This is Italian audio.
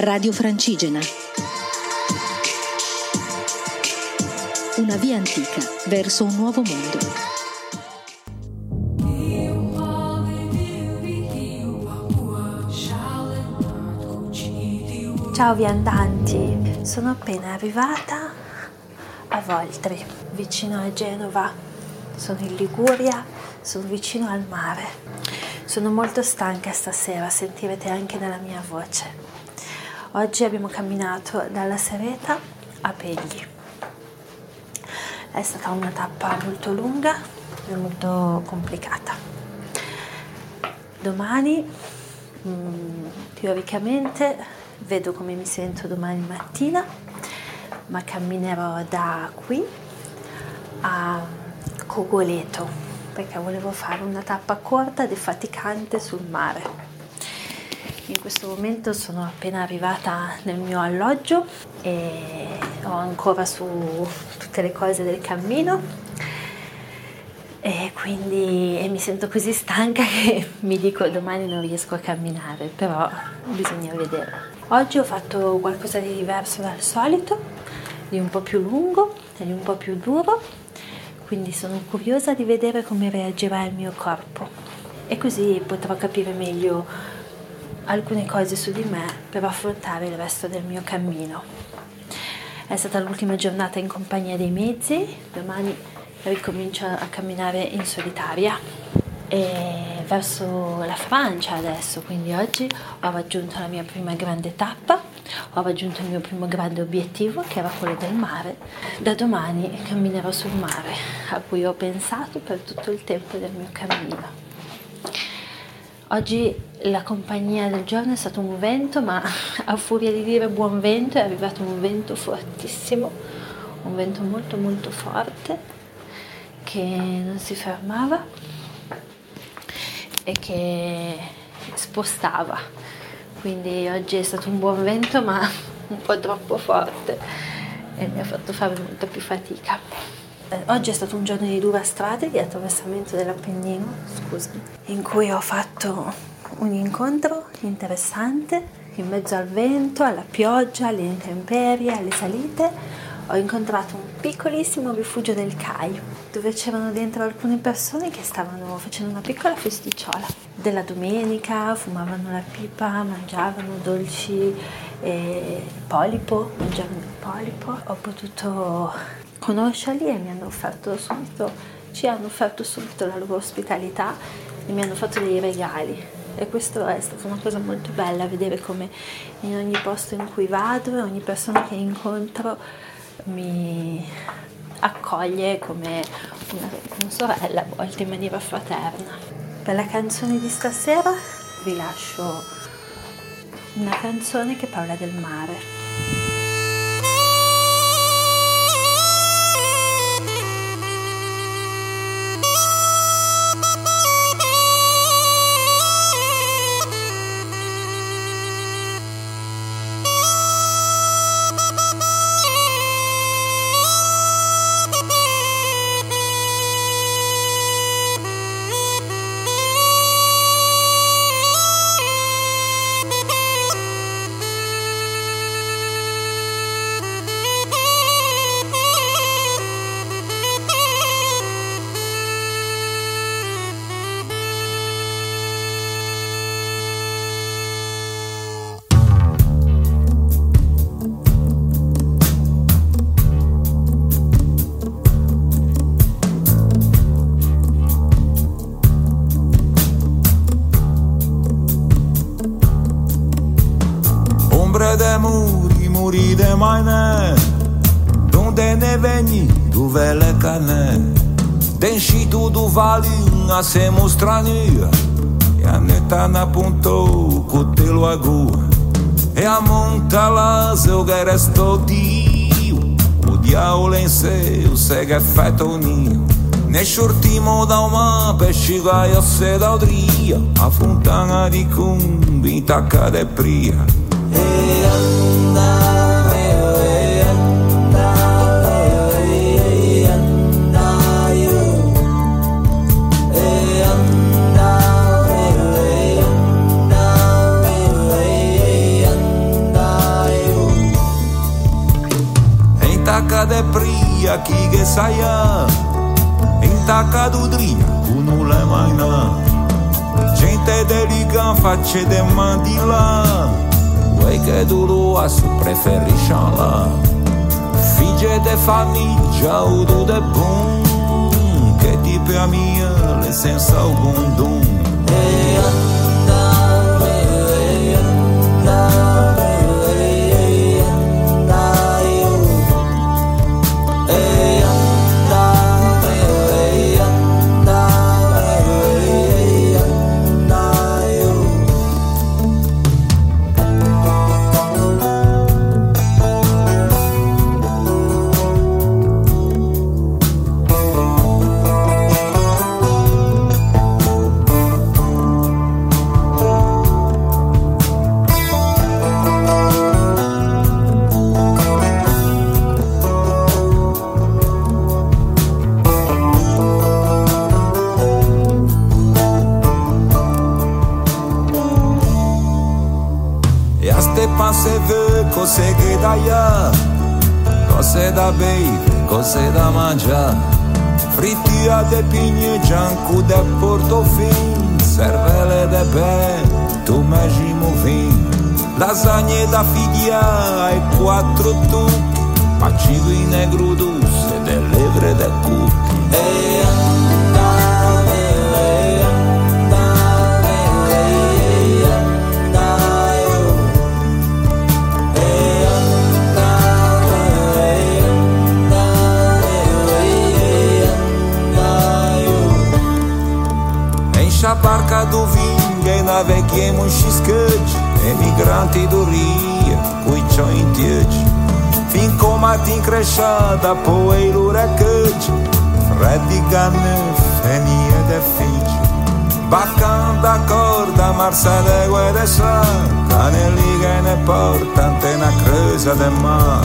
Radio Francigena. Una via antica verso un nuovo mondo. Ciao viandanti, sono appena arrivata a Voltri, vicino a Genova. Sono in Liguria, sono vicino al mare. Sono molto stanca stasera, sentirete anche dalla mia voce. Oggi abbiamo camminato dalla Sereta a Pegli. È stata una tappa molto lunga e molto complicata. Domani, mm, teoricamente, vedo come mi sento domani mattina, ma camminerò da qui a Cogoleto perché volevo fare una tappa corta e defaticante sul mare. In questo momento sono appena arrivata nel mio alloggio e ho ancora su tutte le cose del cammino. E quindi e mi sento così stanca che mi dico domani non riesco a camminare, però bisogna vedere. Oggi ho fatto qualcosa di diverso dal solito, di un po' più lungo e di un po' più duro, quindi sono curiosa di vedere come reagirà il mio corpo. E così potrò capire meglio alcune cose su di me per affrontare il resto del mio cammino. È stata l'ultima giornata in compagnia dei mezzi, domani ricomincio a camminare in solitaria e verso la Francia adesso, quindi oggi ho raggiunto la mia prima grande tappa, ho raggiunto il mio primo grande obiettivo che era quello del mare. Da domani camminerò sul mare, a cui ho pensato per tutto il tempo del mio cammino. Oggi la compagnia del giorno è stato un vento, ma a furia di dire buon vento è arrivato un vento fortissimo, un vento molto molto forte che non si fermava e che spostava. Quindi oggi è stato un buon vento, ma un po' troppo forte e mi ha fatto fare molta più fatica. Eh, oggi è stato un giorno di dura strade di attraversamento dell'Appennino, scusami, in cui ho fatto un incontro interessante in mezzo al vento, alla pioggia, alle intemperie, alle salite. Ho incontrato un piccolissimo rifugio del Caio, dove c'erano dentro alcune persone che stavano facendo una piccola festicciola. Della domenica fumavano la pipa, mangiavano dolci e polipo, mangiavano il polipo. Ho potuto conoscerli e mi hanno offerto subito, ci hanno offerto subito la loro ospitalità e mi hanno fatto dei regali. E questo è stata una cosa molto bella, vedere come in ogni posto in cui vado e ogni persona che incontro mi accoglie come una, una sorella, a volte in maniera fraterna. Per la canzone di stasera vi lascio una canzone che parla del mare. Mai ne Donde ne veni tu vele cane. Și tu du vali a se mostrania E a neta na punto cu te lo agu E a monta la eu resto dio O diavolo in sé o sega fatto nio Ne shortimo da uma pescigaia se da odria A fontana di cumbi tacca de pria. E via chi che saia. Intacca d'udria non le mai na gente delica facce de mandila vuoi che duro a su preferisce la figlie de famiglia o de bun che ti per mia senza alcun pa se vê cose che da ya Cose da bei, cose da mangiar Fritia de pigne, giancu de portofin Servele de pe, tu mergi movin. Lasagne da figlia ai quattro tu. Pacivi negro dulce delle livre de cu E Fim com matim crechada, poeiro recante Fred Gane, fenia de Bacana da corda, marça de guedeçã Cane liga ne porta, antena creusa de mar